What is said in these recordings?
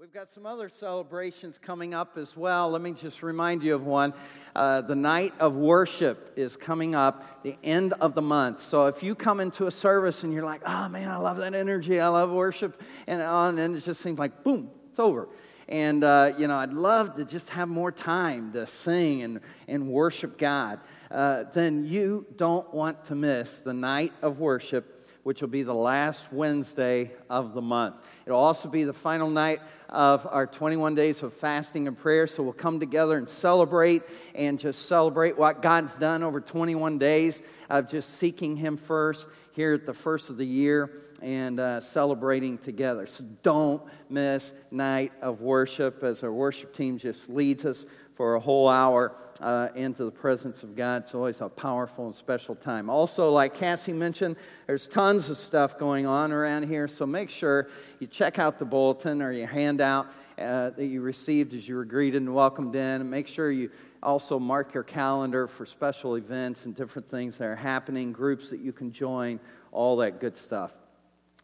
We've got some other celebrations coming up as well. Let me just remind you of one. Uh, the night of worship is coming up, the end of the month. So if you come into a service and you're like, oh man, I love that energy, I love worship, and, uh, and it just seems like, boom, it's over. And, uh, you know, I'd love to just have more time to sing and, and worship God. Uh, then you don't want to miss the night of worship which will be the last Wednesday of the month. It'll also be the final night of our 21 days of fasting and prayer. So we'll come together and celebrate and just celebrate what God's done over 21 days of just seeking Him first here at the first of the year and uh, celebrating together. So don't miss night of worship as our worship team just leads us for a whole hour uh, into the presence of God. It's always a powerful and special time. Also, like Cassie mentioned, there's tons of stuff going on around here, so make sure you check out the bulletin or your handout uh, that you received as you were greeted and welcomed in. And make sure you also mark your calendar for special events and different things that are happening, groups that you can join, all that good stuff.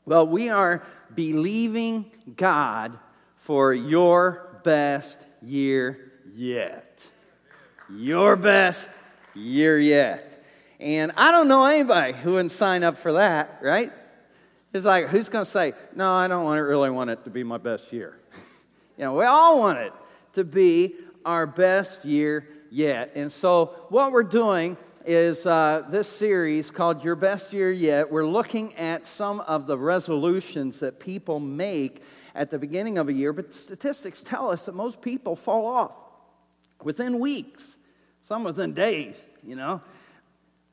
Well, we are believing God for your best year yet. Your best year yet. And I don't know anybody who wouldn't sign up for that, right? It's like, who's going to say, no, I don't want it, really want it to be my best year? you know, we all want it to be our best year yet. And so, what we're doing is uh, this series called Your Best Year Yet. We're looking at some of the resolutions that people make at the beginning of a year, but statistics tell us that most people fall off within weeks, some within days, you know.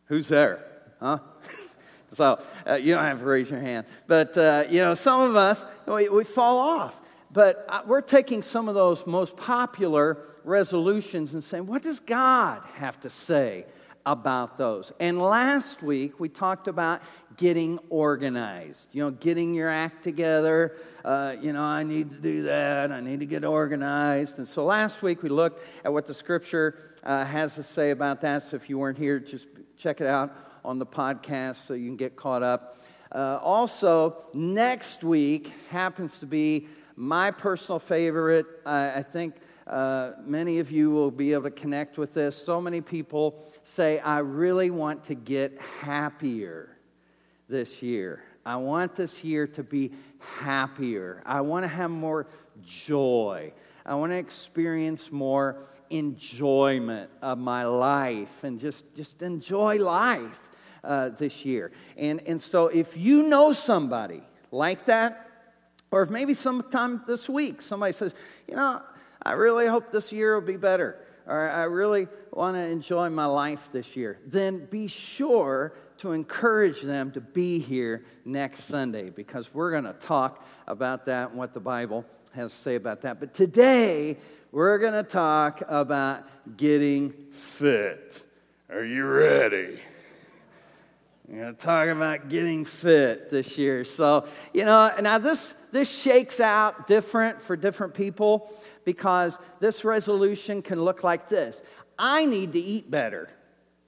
Who's there? Huh? so uh, you don't have to raise your hand. But, uh, you know, some of us, we, we fall off. But uh, we're taking some of those most popular resolutions and saying, what does God have to say about those? And last week we talked about getting organized, you know, getting your act together. Uh, you know, I need to do that. I need to get organized. And so last week we looked at what the scripture uh, has to say about that. So if you weren't here, just check it out on the podcast so you can get caught up. Uh, also, next week happens to be my personal favorite. I, I think uh, many of you will be able to connect with this. So many people say, I really want to get happier this year. I want this year to be happier. I want to have more joy. I want to experience more enjoyment of my life and just, just enjoy life uh, this year. And, and so, if you know somebody like that, or if maybe sometime this week somebody says, you know, I really hope this year will be better, or I really want to enjoy my life this year, then be sure to encourage them to be here next Sunday because we're going to talk about that and what the Bible has to say about that. But today, we're going to talk about getting fit. Are you ready? We're going to talk about getting fit this year. So, you know, now this, this shakes out different for different people because this resolution can look like this I need to eat better.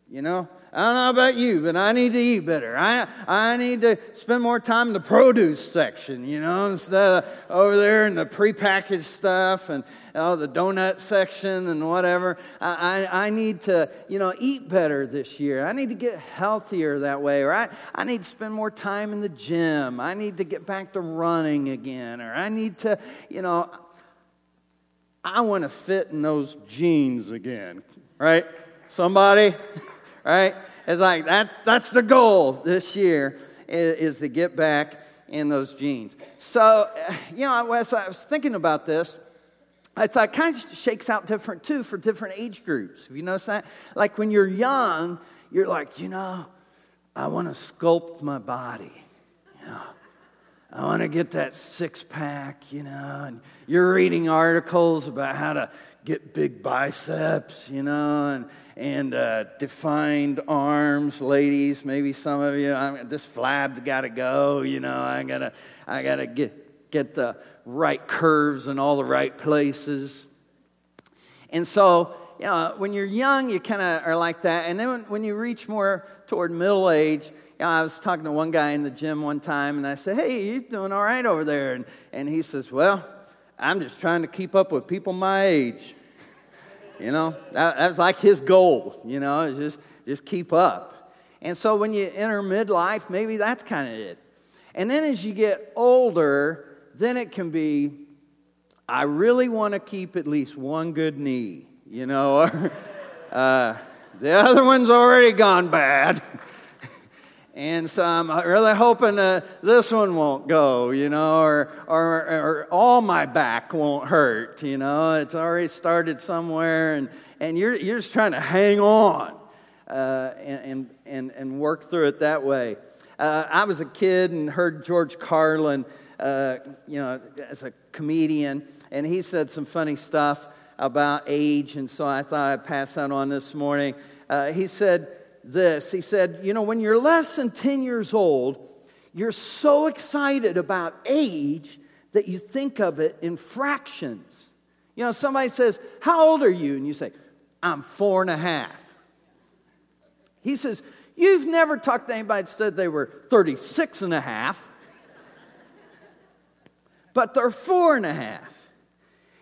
You know, I don't know about you, but I need to eat better. I, I need to spend more time in the produce section, you know, instead of over there in the prepackaged stuff and oh, the donut section and whatever. I, I, I need to, you know, eat better this year. I need to get healthier that way. Or I, I need to spend more time in the gym. I need to get back to running again. Or I need to, you know, I want to fit in those jeans again, right? Somebody? right? It's like that's, that's the goal this year is, is to get back in those jeans. So, you know, as I was thinking about this, it's like kind of shakes out different too for different age groups. Have you noticed that? Like when you're young, you're like, you know, I want to sculpt my body. You know, I want to get that six pack, you know, and you're reading articles about how to get big biceps, you know, and and uh, defined arms, ladies. Maybe some of you, I'm, this flab's got to go. You know, I gotta, I gotta get get the right curves in all the right places. And so, you know, when you're young, you kind of are like that. And then when, you reach more toward middle age, I was talking to one guy in the gym one time, and I said, "Hey, you doing all right over there?" And and he says, "Well." I'm just trying to keep up with people my age. You know, that, that was like his goal, you know, just, just keep up. And so when you enter midlife, maybe that's kind of it. And then as you get older, then it can be, I really want to keep at least one good knee, you know, or uh, the other one's already gone bad. And so I'm really hoping uh, this one won't go, you know, or, or, or all my back won't hurt, you know. It's already started somewhere, and, and you're, you're just trying to hang on uh, and, and, and work through it that way. Uh, I was a kid and heard George Carlin, uh, you know, as a comedian, and he said some funny stuff about age, and so I thought I'd pass that on this morning. Uh, he said, this. He said, You know, when you're less than 10 years old, you're so excited about age that you think of it in fractions. You know, somebody says, How old are you? And you say, I'm four and a half. He says, You've never talked to anybody that said they were 36 and a half, but they're four and a half.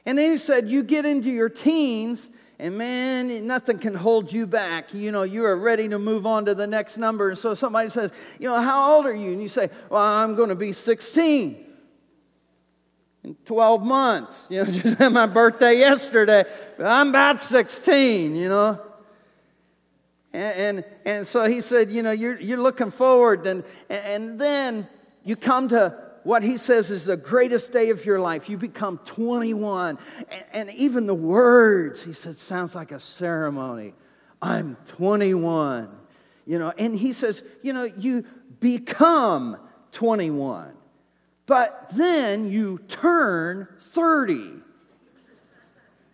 And then he said, You get into your teens and man, nothing can hold you back. You know, you are ready to move on to the next number. And so somebody says, You know, how old are you? And you say, Well, I'm going to be 16 in 12 months. You know, just had my birthday yesterday. I'm about 16, you know. And, and, and so he said, You know, you're, you're looking forward. And, and then you come to what he says is the greatest day of your life. You become 21. And, and even the words, he said, sounds like a ceremony. I'm 21. You know, and he says, you know, you become 21. But then you turn 30.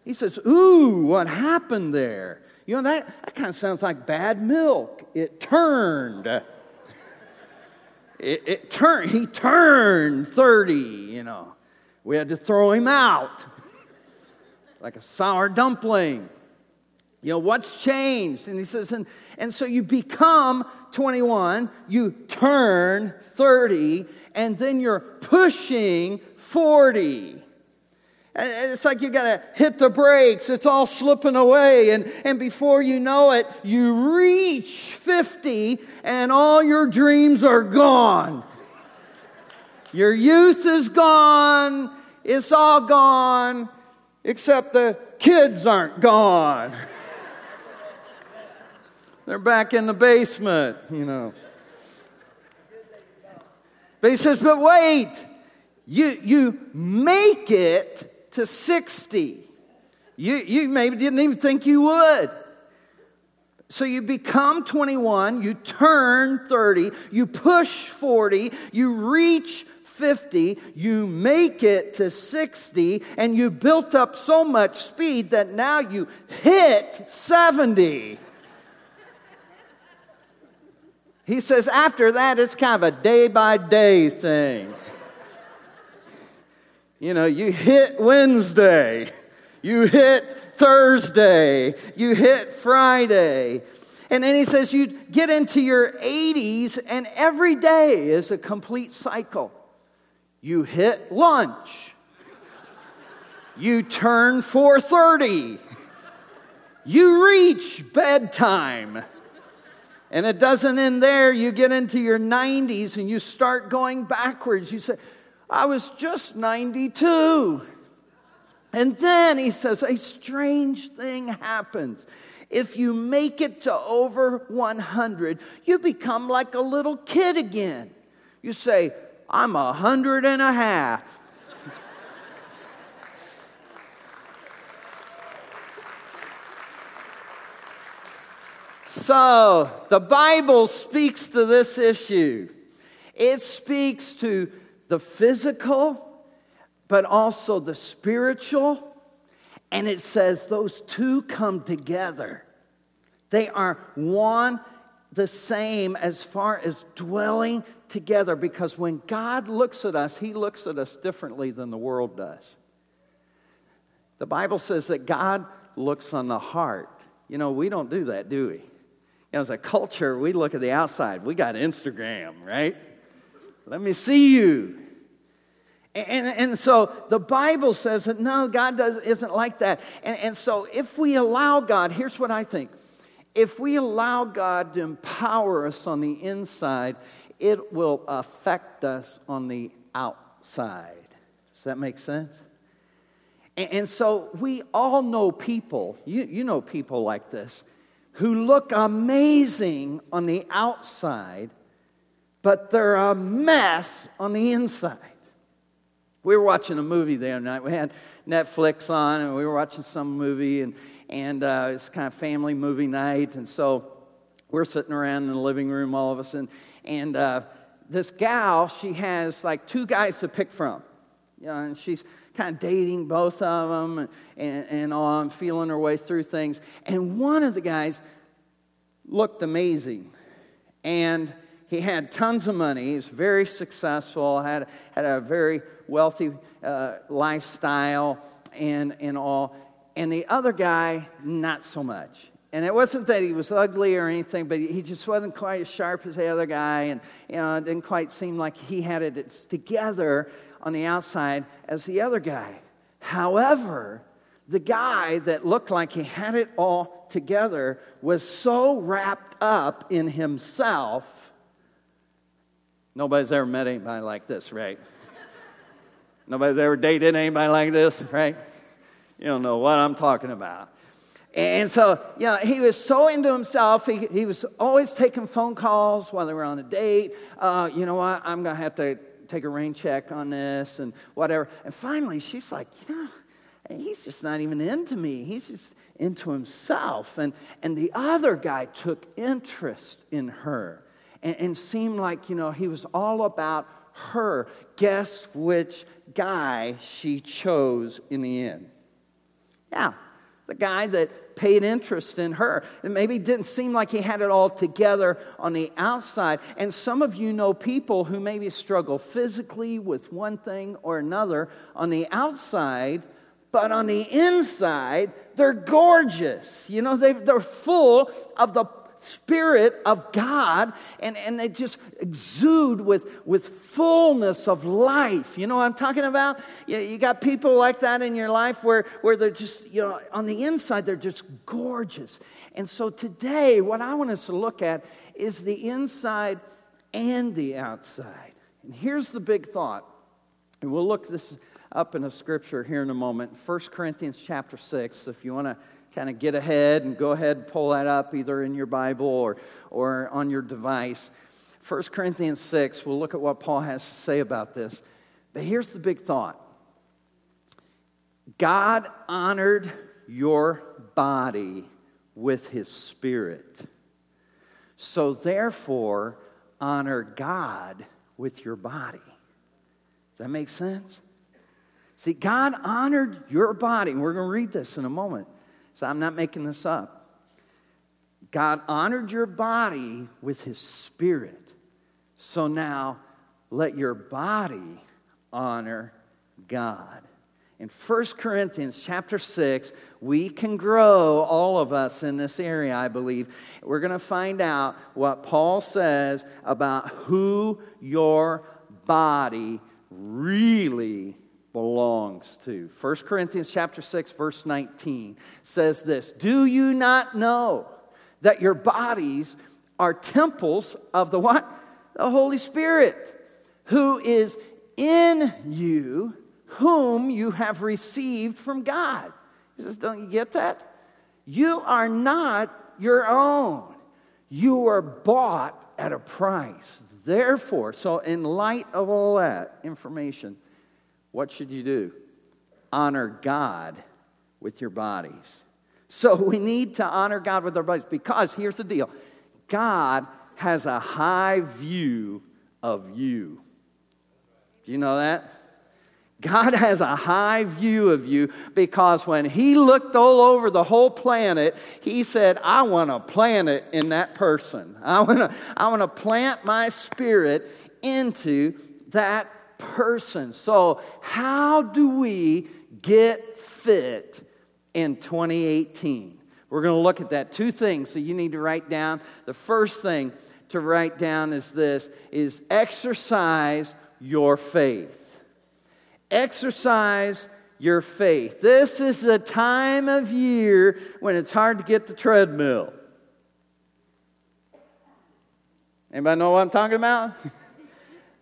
He says, Ooh, what happened there? You know, that, that kind of sounds like bad milk. It turned it, it turned, he turned 30, you know. We had to throw him out like a sour dumpling. You know, what's changed? And he says, and, and so you become 21, you turn 30, and then you're pushing 40. It's like you got to hit the brakes. It's all slipping away. And, and before you know it, you reach 50 and all your dreams are gone. Your youth is gone. It's all gone, except the kids aren't gone. They're back in the basement, you know. But he says, but wait, you, you make it to 60. You, you maybe didn't even think you would. So you become 21, you turn 30, you push 40, you reach 50, you make it to 60, and you built up so much speed that now you hit 70. He says, after that, it's kind of a day by day thing. You know, you hit Wednesday, you hit Thursday, you hit Friday. And then he says you get into your 80s, and every day is a complete cycle. You hit lunch. You turn 4:30. You reach bedtime. And it doesn't end there. You get into your 90s and you start going backwards. You say, I was just 92. And then he says, a strange thing happens. If you make it to over 100, you become like a little kid again. You say, I'm a hundred and a half. so, the Bible speaks to this issue. It speaks to the physical, but also the spiritual. And it says those two come together. They are one the same as far as dwelling together because when God looks at us, He looks at us differently than the world does. The Bible says that God looks on the heart. You know, we don't do that, do we? You know, as a culture, we look at the outside. We got Instagram, right? Let me see you. And, and so the Bible says that no, God does, isn't like that. And, and so if we allow God, here's what I think if we allow God to empower us on the inside, it will affect us on the outside. Does that make sense? And, and so we all know people, you, you know people like this, who look amazing on the outside, but they're a mess on the inside. We were watching a movie the other night. We had Netflix on, and we were watching some movie, and, and uh, it's kind of family movie night. And so we're sitting around in the living room, all of us, and, and uh, this gal, she has like two guys to pick from. You know, and she's kind of dating both of them and, and, and feeling her way through things. And one of the guys looked amazing. And he had tons of money. He was very successful, had, had a very wealthy uh, lifestyle and, and all. And the other guy, not so much. And it wasn't that he was ugly or anything, but he just wasn't quite as sharp as the other guy. And you know, it didn't quite seem like he had it together on the outside as the other guy. However, the guy that looked like he had it all together was so wrapped up in himself. Nobody's ever met anybody like this, right? Nobody's ever dated anybody like this, right? You don't know what I'm talking about. And so, you know, he was so into himself. He, he was always taking phone calls while they were on a date. Uh, you know what? I'm going to have to take a rain check on this and whatever. And finally, she's like, you know, he's just not even into me. He's just into himself. And, and the other guy took interest in her and, and seemed like, you know, he was all about her. Guess which guy she chose in the end? Yeah, the guy that paid interest in her. And maybe didn't seem like he had it all together on the outside. And some of you know people who maybe struggle physically with one thing or another on the outside, but on the inside, they're gorgeous. You know, they are full of the Spirit of God, and, and they just exude with, with fullness of life. You know what I'm talking about? You, you got people like that in your life where, where they're just, you know, on the inside, they're just gorgeous. And so today, what I want us to look at is the inside and the outside. And here's the big thought. And we'll look this up in a scripture here in a moment. 1 Corinthians chapter 6, if you want to kind of get ahead and go ahead and pull that up either in your Bible or, or on your device. 1 Corinthians 6, we'll look at what Paul has to say about this. But here's the big thought God honored your body with his spirit. So therefore, honor God with your body. Does that make sense? See, God honored your body. And we're going to read this in a moment. So I'm not making this up. God honored your body with his spirit. So now let your body honor God. In 1 Corinthians chapter 6, we can grow, all of us in this area, I believe. We're going to find out what Paul says about who your body really belongs to. 1 Corinthians chapter 6 verse 19 says this, "Do you not know that your bodies are temples of the what? The Holy Spirit, who is in you, whom you have received from God." He says, "Don't you get that? You are not your own. You are bought at a price. Therefore, so in light of all that information, what should you do? Honor God with your bodies. So we need to honor God with our bodies because here's the deal God has a high view of you. Do you know that? God has a high view of you because when He looked all over the whole planet, He said, I want to plant it in that person. I want to I want to plant my spirit into that person. So, how do we get fit in 2018? We're going to look at that. Two things that you need to write down. The first thing to write down is this is exercise your faith. Exercise your faith. This is the time of year when it's hard to get the treadmill. Anybody know what I'm talking about?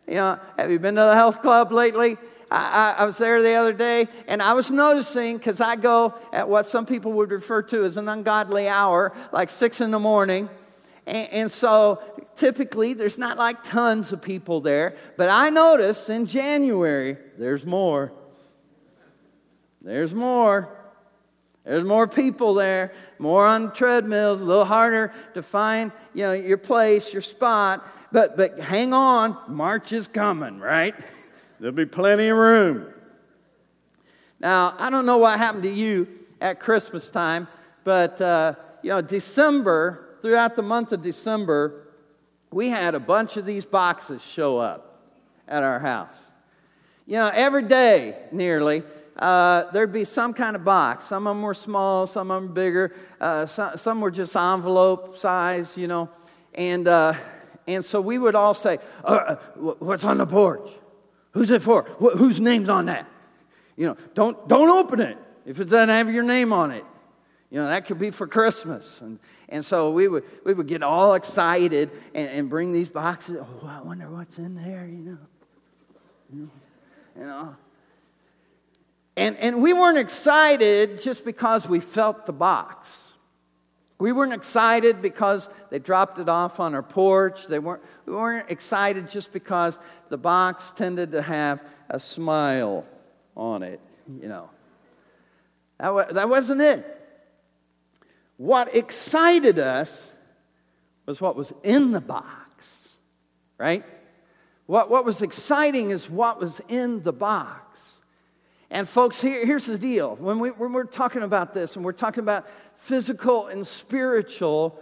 you know, have you been to the health club lately? I, I, I was there the other day and I was noticing because I go at what some people would refer to as an ungodly hour, like six in the morning. And, and so typically there's not like tons of people there, but I notice in January there's more. There's more. There's more people there, more on treadmills, a little harder to find, you know, your place, your spot. But but hang on, March is coming, right? There'll be plenty of room. Now, I don't know what happened to you at Christmas time, but uh, you know, December, throughout the month of December, we had a bunch of these boxes show up at our house. You know, every day nearly, uh, there'd be some kind of box. Some of them were small, some of them bigger, uh, some, some, were just envelope size, you know. And, uh, and so we would all say, uh, uh, What's on the porch? Who's it for? Wh- whose name's on that? You know, don't, don't open it if it doesn't have your name on it. You know, that could be for Christmas. And, and so we would, we would get all excited and, and bring these boxes. Oh, I wonder what's in there, you know. You know. You know. And, and we weren't excited just because we felt the box. We weren't excited because they dropped it off on our porch. They weren't, we weren't excited just because the box tended to have a smile on it, you know. That, wa- that wasn't it. What excited us was what was in the box, right? What, what was exciting is what was in the box. And, folks, here, here's the deal. When, we, when we're talking about this and we're talking about physical and spiritual,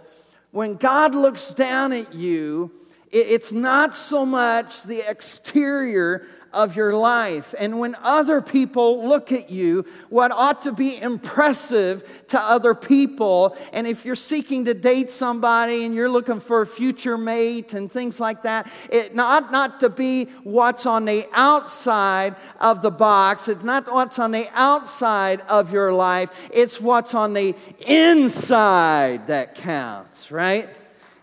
when God looks down at you, it's not so much the exterior of your life. And when other people look at you, what ought to be impressive to other people, and if you're seeking to date somebody and you're looking for a future mate and things like that, it ought not to be what's on the outside of the box. It's not what's on the outside of your life. It's what's on the inside that counts, right?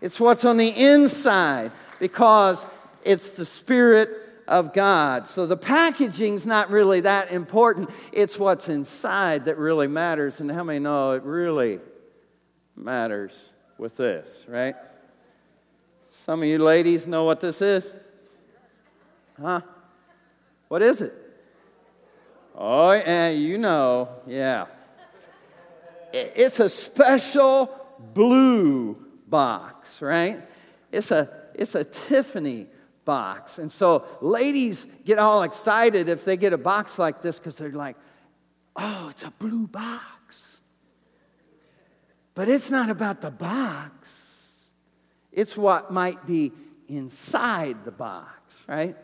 It's what's on the inside because it's the Spirit of God. So the packaging's not really that important. It's what's inside that really matters. And how many know it really matters with this, right? Some of you ladies know what this is? Huh? What is it? Oh, yeah, you know. Yeah. It's a special blue box, right? It's a, it's a Tiffany box. And so ladies get all excited if they get a box like this because they're like, oh, it's a blue box. But it's not about the box, it's what might be inside the box, right?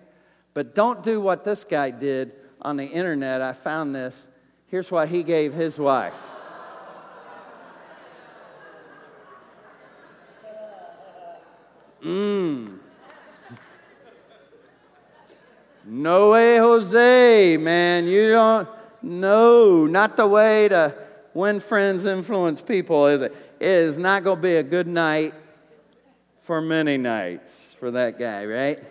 But don't do what this guy did on the internet. I found this. Here's what he gave his wife. Mmm. No way, Jose, man. You don't, no, not the way to win friends, influence people, is it? It is not going to be a good night for many nights for that guy, right?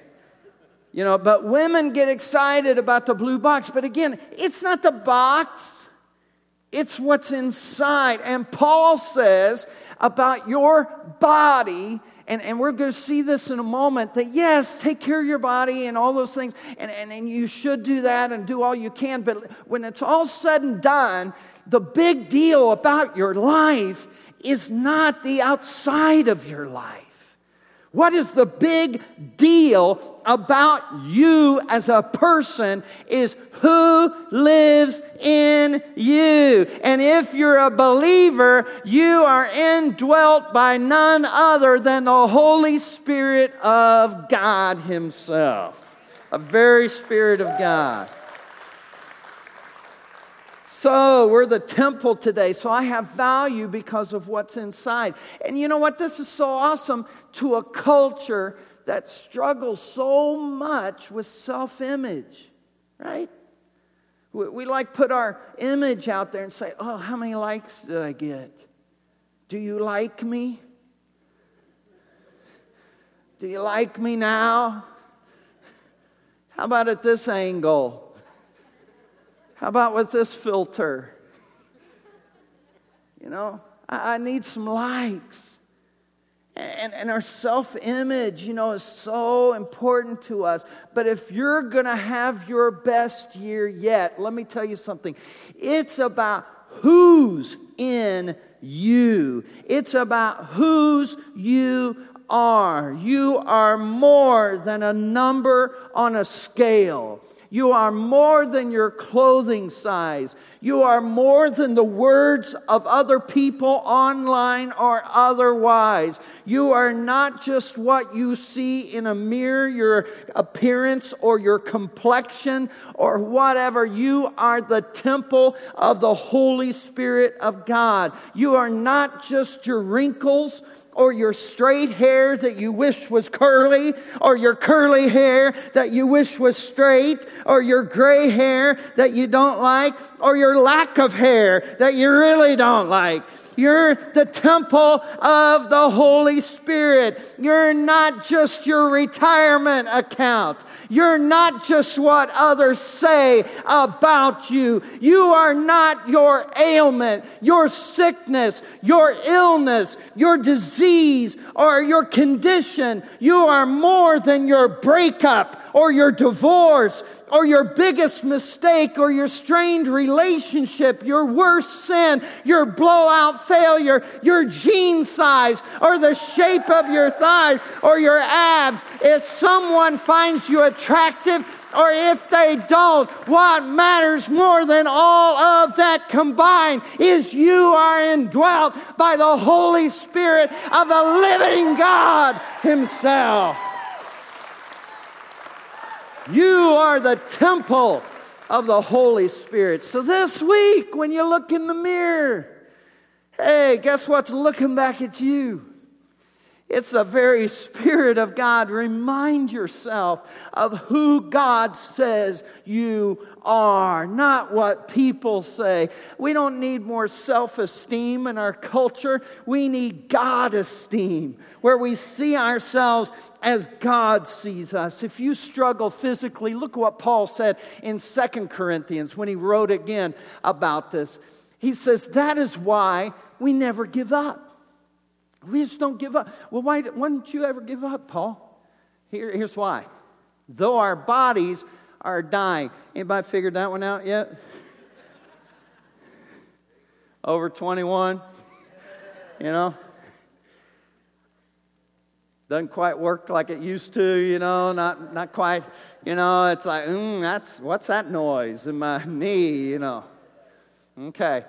You know, but women get excited about the blue box. But again, it's not the box, it's what's inside. And Paul says about your body and, and we're going to see this in a moment that yes, take care of your body and all those things, and, and, and you should do that and do all you can. But when it's all said and done, the big deal about your life is not the outside of your life. What is the big deal about you as a person is who lives in you. And if you're a believer, you are indwelt by none other than the Holy Spirit of God Himself, a very Spirit of God. So, we're the temple today. So, I have value because of what's inside. And you know what? This is so awesome to a culture that struggles so much with self image, right? We, we like put our image out there and say, oh, how many likes did I get? Do you like me? Do you like me now? How about at this angle? How about with this filter? You know, I, I need some likes. And, and our self image, you know, is so important to us. But if you're going to have your best year yet, let me tell you something. It's about who's in you, it's about whose you are. You are more than a number on a scale. You are more than your clothing size. You are more than the words of other people online or otherwise. You are not just what you see in a mirror, your appearance or your complexion or whatever. You are the temple of the Holy Spirit of God. You are not just your wrinkles or your straight hair that you wish was curly, or your curly hair that you wish was straight, or your gray hair that you don't like, or your lack of hair that you really don't like. You're the temple of the Holy Spirit. You're not just your retirement account. You're not just what others say about you. You are not your ailment, your sickness, your illness, your disease, or your condition. You are more than your breakup or your divorce or your biggest mistake or your strained relationship, your worst sin, your blowout failure, your jean size, or the shape of your thighs or your abs. If someone finds you attractive, or if they don't, what matters more than all of that combined is you are indwelt by the Holy Spirit of the living God Himself. You are the temple of the Holy Spirit. So this week, when you look in the mirror, hey, guess what's looking back at you? It's the very Spirit of God. Remind yourself of who God says you are, not what people say. We don't need more self esteem in our culture. We need God esteem, where we see ourselves as God sees us. If you struggle physically, look what Paul said in Second Corinthians when he wrote again about this. He says, That is why we never give up. We just don't give up. Well, why, why don't you ever give up, Paul? Here, here's why. Though our bodies are dying. Anybody figured that one out yet? Over 21? You know? Doesn't quite work like it used to, you know, not, not quite, you know, it's like, mm, that's, what's that noise in my knee, you know? Okay.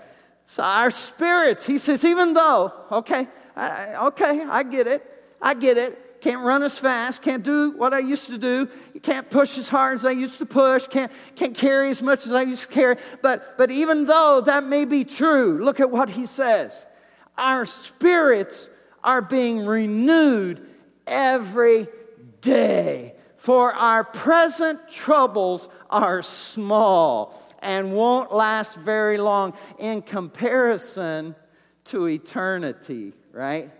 So our spirits, he says, even though, okay, I, okay, I get it. I get it. Can't run as fast. Can't do what I used to do. You can't push as hard as I used to push. Can't, can't carry as much as I used to carry. But, but even though that may be true, look at what he says. Our spirits are being renewed every day. For our present troubles are small and won't last very long in comparison to eternity right?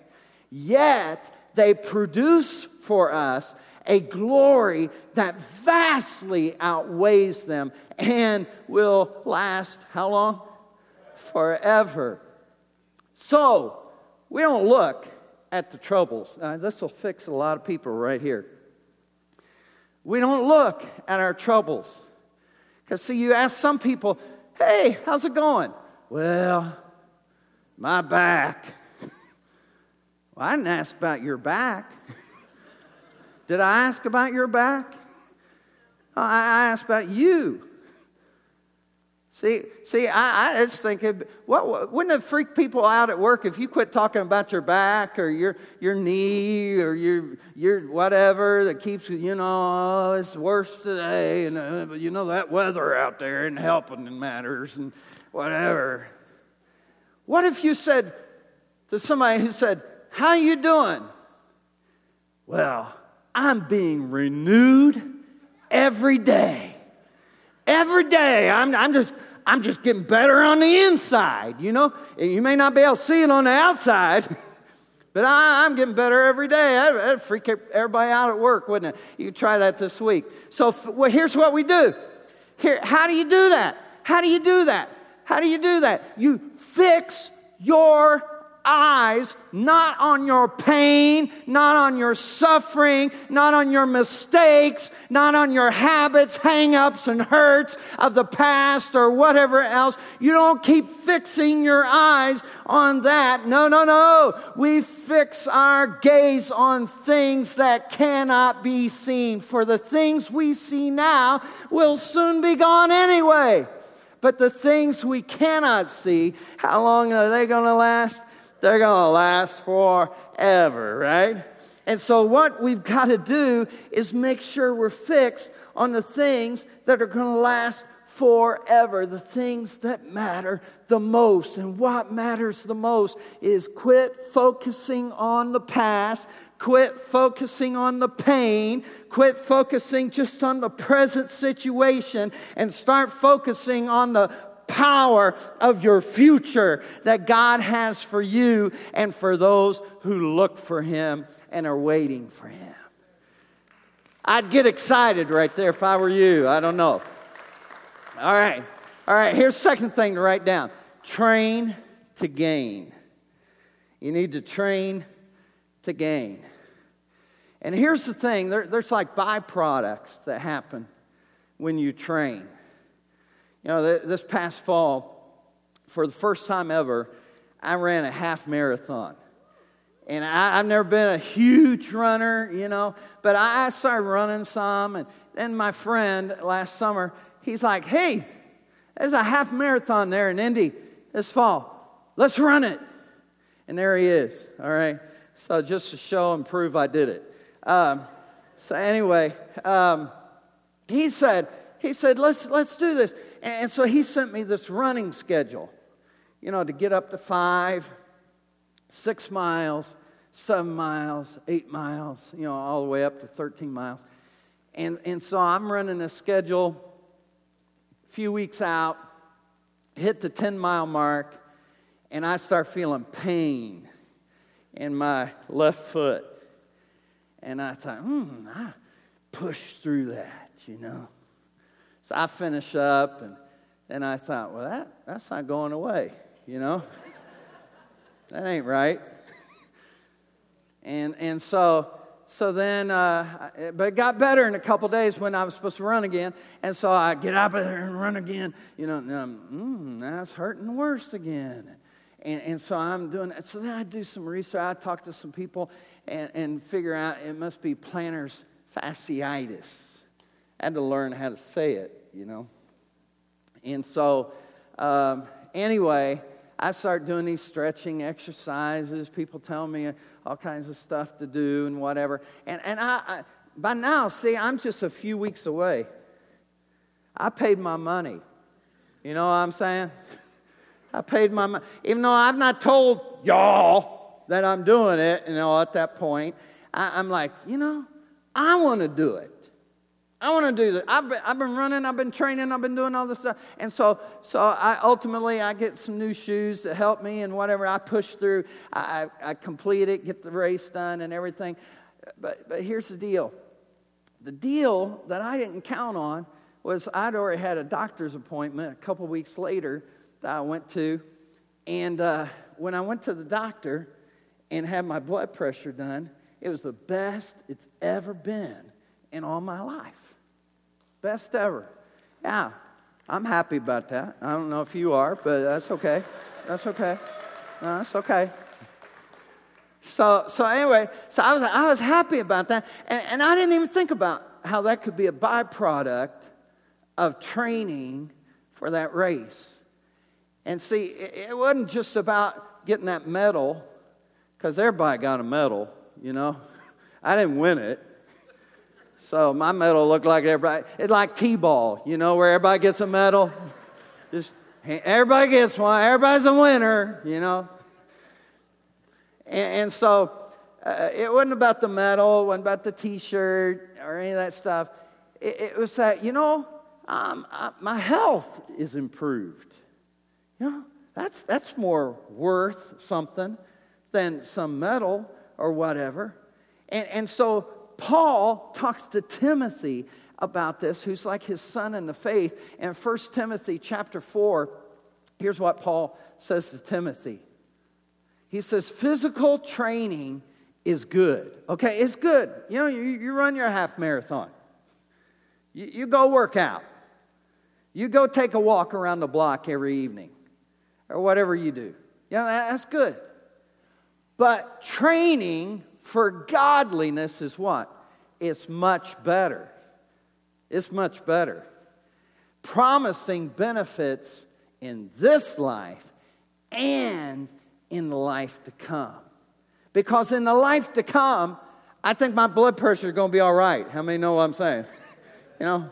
Yet they produce for us a glory that vastly outweighs them and will last how long? Forever. So, we don't look at the troubles. Uh, this will fix a lot of people right here. We don't look at our troubles. Because, see, you ask some people, hey, how's it going? Well, my back. Well, I didn't ask about your back. Did I ask about your back? I asked about you. See, see, I, I just think, it, what, wouldn't it freak people out at work if you quit talking about your back or your, your knee or your, your whatever that keeps you, you know, oh, it's worse today, and uh, you know that weather out there and helping matters and whatever. What if you said to somebody who said, how you doing? Well, I'm being renewed every day. every day I'm, I'm just I'm just getting better on the inside, you know? You may not be able to see it on the outside, but I, am getting better every day. That'd, freak everybody out at work, wouldn't it? You try that this week. So well, here's what we do. Here, how do you do that? How do you do that? How do you do that? You fix your eyes not on your pain, not on your suffering, not on your mistakes, not on your habits, hang ups, and hurts of the past or whatever else. You don't keep fixing your eyes on that. No, no, no. We fix our gaze on things that cannot be seen. For the things we see now will soon be gone anyway. But the things we cannot see, how long are they going to last? They're going to last forever, right? And so, what we've got to do is make sure we're fixed on the things that are going to last forever, the things that matter the most. And what matters the most is quit focusing on the past, quit focusing on the pain, quit focusing just on the present situation, and start focusing on the power of your future that God has for you and for those who look for Him and are waiting for Him. I'd get excited right there if I were you. I don't know. All right. All right. Here's second thing to write down train to gain. You need to train to gain. And here's the thing there, there's like byproducts that happen when you train. You know, this past fall, for the first time ever, I ran a half marathon. And I, have never been a huge runner, you know, but I started running some. And then my friend last summer, he's like, hey, there's a half marathon there in Indy this fall. Let's run it. And there he is, all right? So just to show and prove I did it. Um, so anyway, um, he said, he said, let's, let's do this. And so he sent me this running schedule, you know, to get up to five, six miles, seven miles, eight miles, you know, all the way up to 13 miles. And, and so I'm running this schedule a few weeks out, hit the 10 mile mark, and I start feeling pain in my left foot. And I thought, hmm, I pushed through that, you know. So I finish up, and then I thought, well, that, that's not going away, you know? that ain't right. and, and so, so then, uh, but it got better in a couple days when I was supposed to run again. And so I get up there and run again, you know, and mm, that's hurting worse again. And, and so I'm doing that. So then I do some research. I talk to some people and, and figure out it must be plantar fasciitis. I had to learn how to say it, you know. And so, um, anyway, I start doing these stretching exercises. People tell me all kinds of stuff to do and whatever. And, and I, I, by now, see, I'm just a few weeks away. I paid my money. You know what I'm saying? I paid my money. Even though I've not told y'all that I'm doing it, you know, at that point, I, I'm like, you know, I want to do it. I want to do that. I've been, I've been running, I've been training, I've been doing all this stuff. And so, so I ultimately, I get some new shoes to help me and whatever. I push through, I, I complete it, get the race done and everything. But, but here's the deal. The deal that I didn't count on was I'd already had a doctor's appointment a couple weeks later that I went to. And uh, when I went to the doctor and had my blood pressure done, it was the best it's ever been in all my life. Best ever. Yeah, I'm happy about that. I don't know if you are, but that's okay. That's okay. No, that's okay. So, so anyway, so I was, I was happy about that. And, and I didn't even think about how that could be a byproduct of training for that race. And see, it, it wasn't just about getting that medal, because everybody got a medal, you know. I didn't win it. So my medal looked like everybody, it's like T-ball, you know, where everybody gets a medal. Just everybody gets one. Everybody's a winner, you know. And, and so uh, it wasn't about the medal, it wasn't about the T-shirt or any of that stuff. It, it was that, you know, um, uh, my health is improved. You know, that's, that's more worth something than some medal or whatever. And, and so Paul talks to Timothy about this, who's like his son in the faith. And 1 Timothy chapter 4, here's what Paul says to Timothy. He says, physical training is good. Okay, it's good. You know, you, you run your half marathon, you, you go work out, you go take a walk around the block every evening, or whatever you do. Yeah, that's good. But training for godliness is what? It's much better. It's much better. Promising benefits in this life and in the life to come. Because in the life to come, I think my blood pressure is going to be all right. How many know what I'm saying? you know,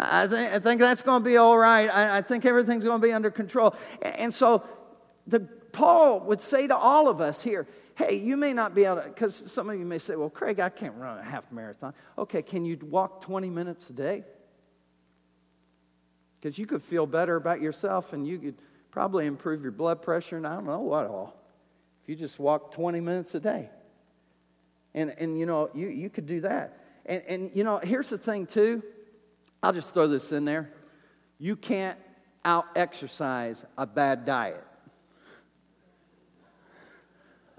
I think, I think that's going to be all right. I, I think everything's going to be under control. And, and so the, Paul would say to all of us here, hey, you may not be able to, because some of you may say, well, Craig, I can't run a half marathon. Okay, can you walk 20 minutes a day? Because you could feel better about yourself and you could probably improve your blood pressure and I don't know what all. If you just walk 20 minutes a day. And, and you know, you, you could do that. And, and, you know, here's the thing, too. I'll just throw this in there. You can't out exercise a bad diet.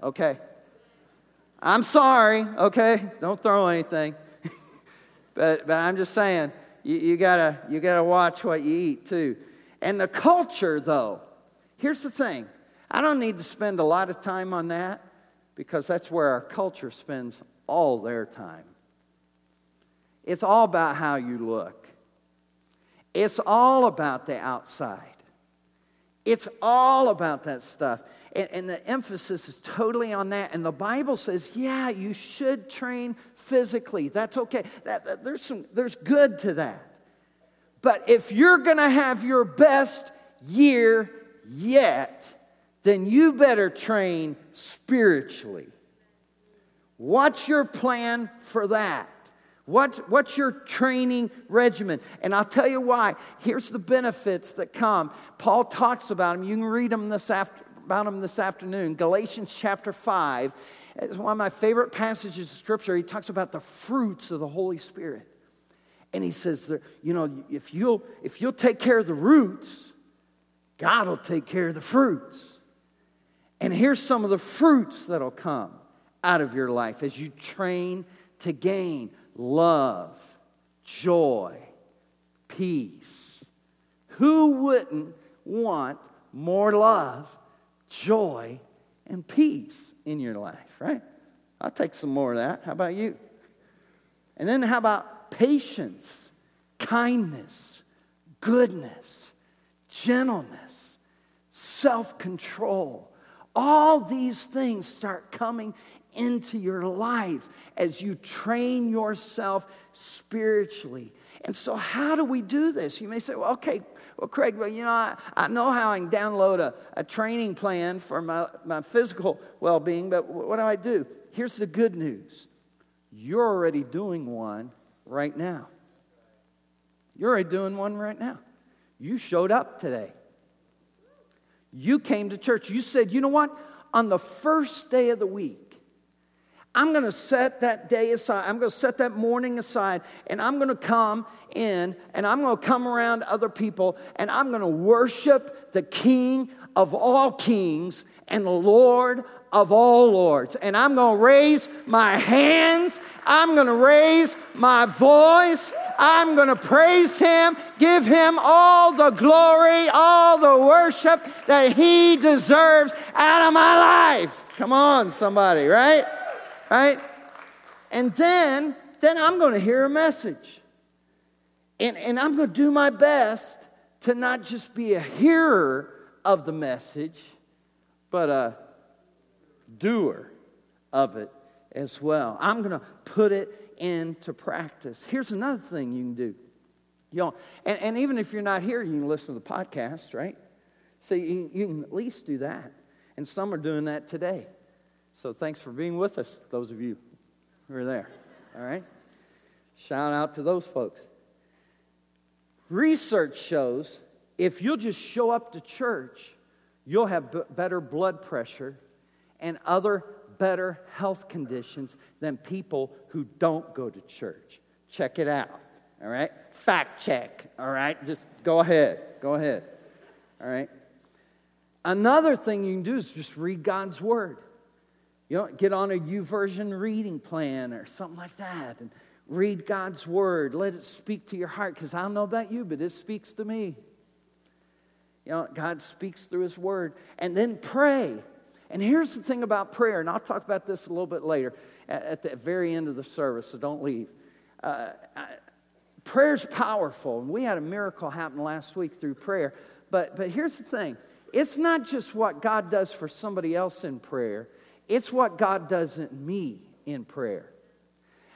Okay? I'm sorry, okay? Don't throw anything. but, but I'm just saying, you, you, gotta, you gotta watch what you eat too. And the culture, though, here's the thing I don't need to spend a lot of time on that because that's where our culture spends all their time. It's all about how you look, it's all about the outside, it's all about that stuff. And, and, the emphasis is totally on that. And the Bible says, yeah, you should train physically. That's okay. That, that, there's, some, there's good to that. But if you're going to have your best year yet, then you better train spiritually. What's your plan for that? What, what's your training regimen? And I'll tell you why. Here's the benefits that come. Paul talks about them. You can read them this after, about them this afternoon. Galatians chapter 5 is one of my favorite passages of Scripture. He talks about the fruits of the Holy Spirit. And he says, you know, if you'll, if you'll take care of the roots, God will take care of the fruits. And here's some of the fruits that'll come out of your life as you train to gain love, joy, peace. Who wouldn't want more love joy, and peace in your life, right? I'll take some more of that. How about you? And then how about patience, kindness, goodness, gentleness, self control? All these things start coming into your life as you train yourself spiritually. And so, how do we do this? You may say, well, okay, well, Craig, well, you know, I, I know how I can download a, a training plan for my, my physical well being, but what do I do? Here's the good news you're already doing one right now. You're already doing one right now. You showed up today. You came to church. You said, you know what? On the first day of the week, I'm going to set that day aside. I'm going to set that morning aside, and I'm going to come in and I'm going to come around other people and I'm going to worship the King of all kings and the Lord of all lords. And I'm going to raise my hands, I'm going to raise my voice. I'm going to praise him, give him all the glory, all the worship that he deserves out of my life. Come on, somebody, right? Right? And then, then I'm going to hear a message. And, and I'm going to do my best to not just be a hearer of the message, but a doer of it as well. I'm going to put it into practice. Here's another thing you can do. You know, and, and even if you're not here, you can listen to the podcast, right? So you, you can at least do that. And some are doing that today. So thanks for being with us, those of you who are there. All right? Shout out to those folks. Research shows if you'll just show up to church, you'll have b- better blood pressure and other better health conditions than people who don't go to church. Check it out, all right? Fact check, all right? Just go ahead, go ahead, all right? Another thing you can do is just read God's Word. You know, get on a YouVersion reading plan or something like that and read God's Word. Let it speak to your heart because I don't know about you, but it speaks to me. You know, God speaks through His Word. And then pray. And here's the thing about prayer, and I'll talk about this a little bit later at, the very end of the service, so don't leave. Uh, prayer's powerful, and we had a miracle happen last week through prayer. But, but here's the thing it's not just what God does for somebody else in prayer, it's what God does in me in prayer.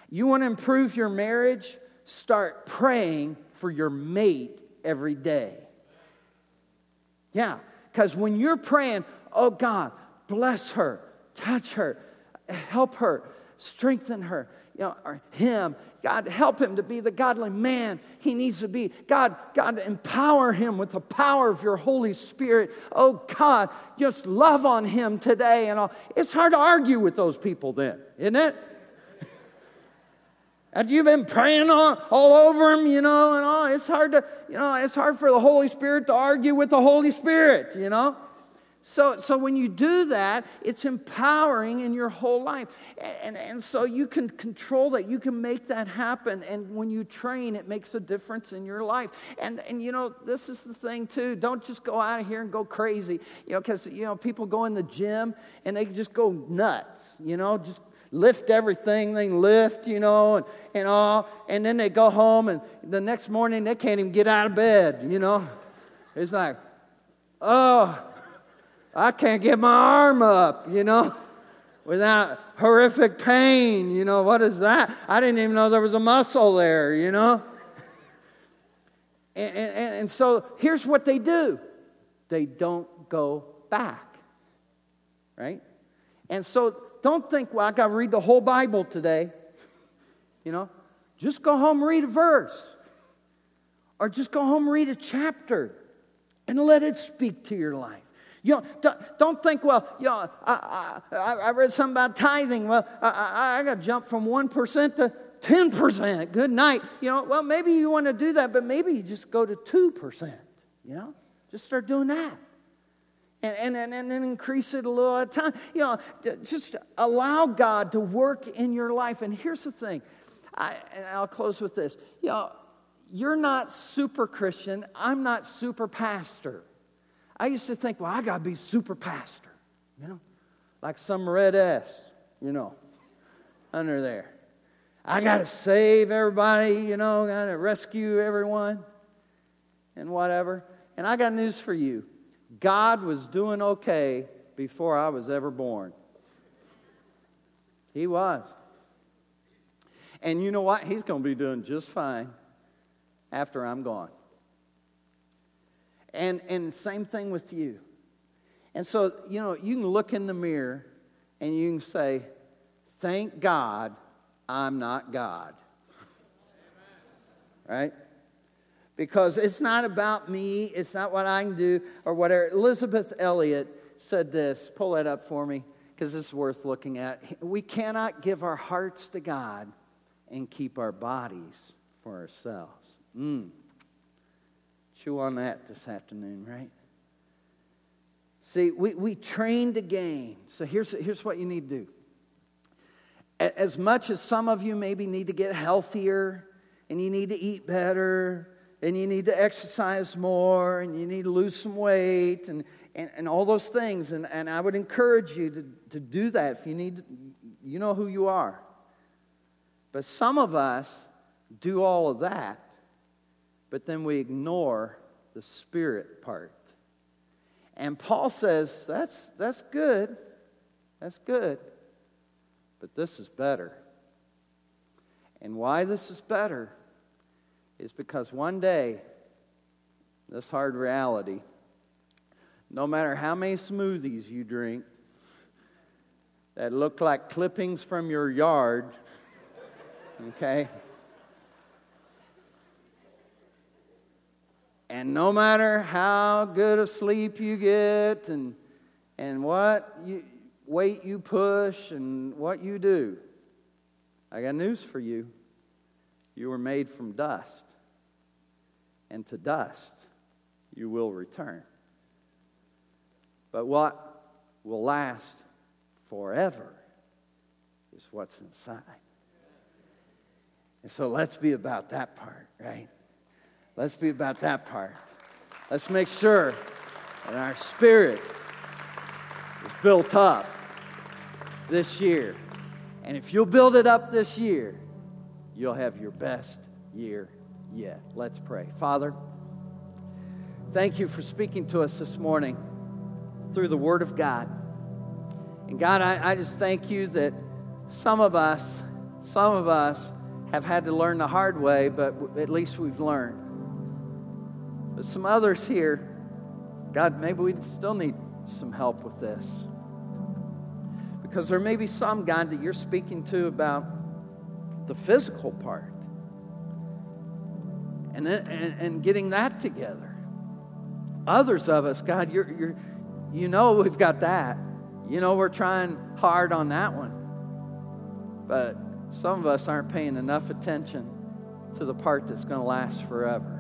You want to improve your marriage? Start praying for your mate every day. Yeah, because when you're praying, oh God, bless her, touch her, help her, strengthen her, you know, or him. God, help him to be the godly man he needs to be. God, God, empower him with the power of your Holy Spirit. Oh God, just love on him today and all. It's hard to argue with those people then, isn't it? After you've been praying all, all over them, you know, and all, it's hard to, you know, it's hard for the Holy Spirit to argue with the Holy Spirit, you know. So, so when you do that, it's empowering in your whole life. And, and so you can control that. You can make that happen. And when you train, it makes a difference in your life. And, and you know, this is the thing too. Don't just go out of here and go crazy. You know, because, you know, people go in the gym and they just go nuts, you know, just lift everything they lift, you know, and, and all. And then they go home, and the next morning they can't even get out of bed, you know. It's like, oh, I can't get my arm up, you know, without horrific pain. You know, what is that? I didn't even know there was a muscle there, you know. And, and, and so here's what they do they don't go back, right? And so don't think, well, I got to read the whole Bible today. You know, just go home read a verse. Or just go home read a chapter and let it speak to your life. You know, don't think, well, you know, I, I, I read something about tithing. Well, I, I, I got to jump from 1% to 10%. Good night. You know, well, maybe you want to do that, but maybe you just go to 2%. You know, just start doing that and, and, and, and increase it a little at a time. You know, just allow God to work in your life. And here's the thing, I, and I'll close with this. You know, you're not super Christian. I'm not super pastor. I used to think, well, I got to be super pastor, you know, like some red S, you know, under there. I got to save everybody, you know, got to rescue everyone and whatever. And I got news for you. God was doing okay before I was ever born. He was. And you know what? He's going to be doing just fine after I'm gone. And, and same thing with you. And so, you know, you can look in the mirror and you can say, Thank God I'm not God. Right? because it's not about me, it's not what I can do or whatever. Elisabeth Elliot said this, pull that up for me because it's worth looking at. We cannot give our hearts to God and keep our bodies for ourselves. Mm. Chew on that this afternoon, right? See, we, we train to gain. So here's, here's what you need to do. As much as some of you maybe need to get healthier and you need to eat better and you need to exercise more and you need to lose some weight and, and, and all those things. And, and I would encourage you to, to do that if you need, to, you know who you are. But some of us do all of that, but then we ignore the spirit part. And Paul says, that's, that's good. That's good. But this is better. And why this is better is because one day, this hard reality, no matter how many smoothies you drink that look like clippings from your yard, okay? And no matter how good a sleep you get and, and what you, weight you push and what you do, I got news for you. You were made from dust, and to dust you will return. But what will last forever is what's inside. And so let's be about that part, right? Let's be about that part. Let's make sure that our spirit is built up this year. And if you'll build it up this year, you'll have your best year yet. Let's pray. Father, thank you for speaking to us this morning through the Word of God. And God, I, I just thank you that some of us, some of us have had to learn the hard way, but at least we've learned. But some others here, God, maybe we still need some help with this. Because there may be some, God, that you're speaking to about the physical part and, and, and getting that together. Others of us, God, you're, you're, you know we've got that. You know we're trying hard on that one. But some of us aren't paying enough attention to the part that's going to last forever.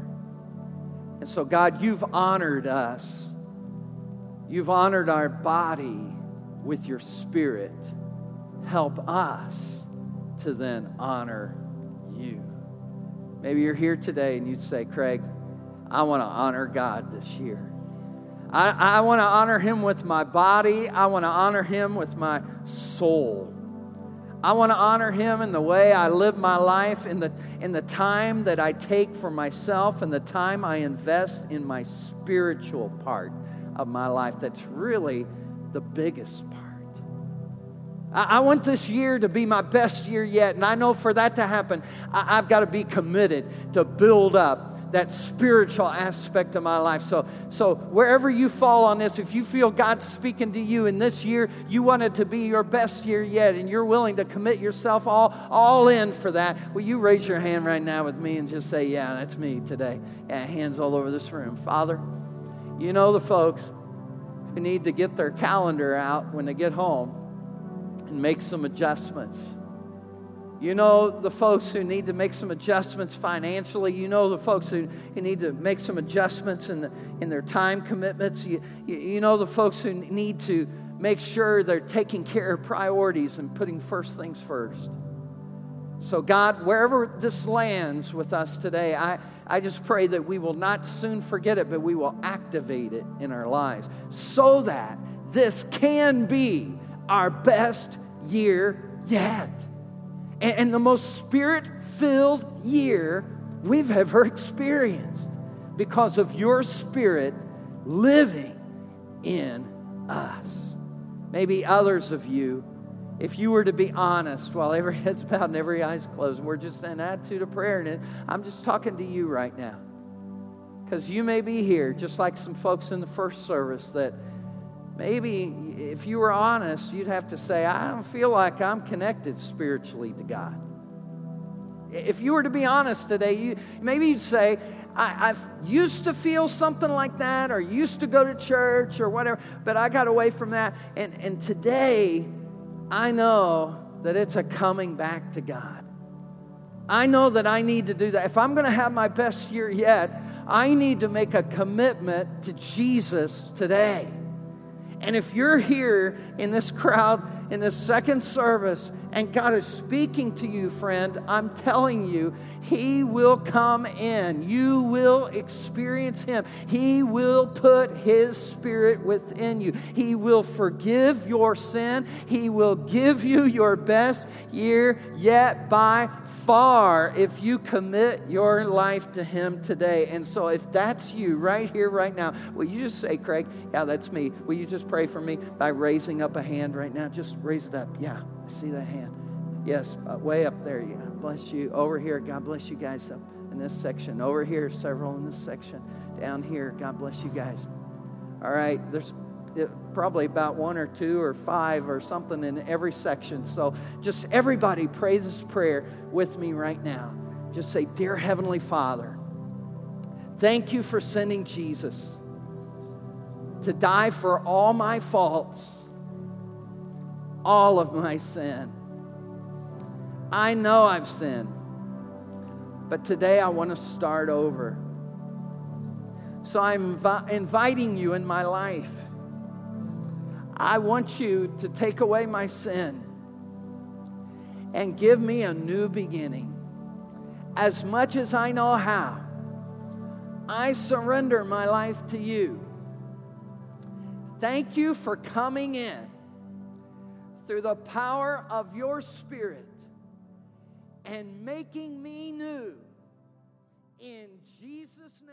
And so, God, you've honored us. You've honored our body with your spirit. Help us to then honor you. Maybe you're here today and you'd say, Craig, I want to honor God this year. I, I want to honor Him with my body. I want to honor Him with my soul. I want to honor Him in the way I live my life, in the, in the time that I take for myself, and the time I invest in my spiritual part of my life. That's really the biggest part. I, I want this year to be my best year yet, and I know for that to happen, I, I've got to be committed to build up that spiritual aspect of my life. So, so wherever you fall on this, if you feel God's speaking to you in this year, you want it to be your best year yet, and you're willing to commit yourself all, all in for that, will you raise your hand right now with me and just say, Yeah, that's me today? Yeah, hands all over this room. Father, you know the folks who need to get their calendar out when they get home and make some adjustments you know the folks who need to make some adjustments financially. You know the folks who, who need to make some adjustments in, the, in their time commitments. You, you, you know the folks who need to make sure they're taking care of priorities and putting first things first. So, God, wherever this lands with us today, I, I just pray that we will not soon forget it, but we will activate it in our lives so that this can be our best year yet and the most spirit filled year we've ever experienced because of your spirit living in us. Maybe others of you, if you were to be honest, while every head's bowed and every eye's closed, and we're just in an attitude of prayer, and I'm just talking to you right now. Because you may be here, just like some folks in the first service that maybe if you were honest, you'd have to say, I don't feel like I'm connected spiritually to God. If you were to be honest today, you, maybe you'd say, I, have used to feel something like that, or used to go to church, or whatever, but I got away from that. And, and today, I know that it's a coming back to God. I know that I need to do that. If I'm going to have my best year yet, I need to make a commitment to Jesus today. And if you're here in this crowd in this second service and God is speaking to you, friend, I'm telling you, He will come in. You will experience Him. He will put His Spirit within you. He will forgive your sin. He will give you your best year yet by far if you commit your life to Him today. And so, if that's you right here, right now, will you just say, Craig, yeah, that's me. Will you just pray for me by raising up a hand right now? Just raise it up. Yeah, I see that hand. Yes, uh, way up there. Yeah, bless you. Over here, God bless you guys up in this section. Over here, several in this section. Down here, God bless you guys. All right, there's probably about one or two or five or something in every section. So just everybody pray this prayer with me right now. Just say, Dear Heavenly Father, Thank you for sending Jesus to die for all my faults, all of my sin. I know I've sinned, but today I want to start over. So I'm invi- inviting you in my life. I want you to take away my sin and give me a new beginning. As much as I know how, I surrender my life to you. Thank you for coming in through the power of your Spirit and making me new. In Jesus'.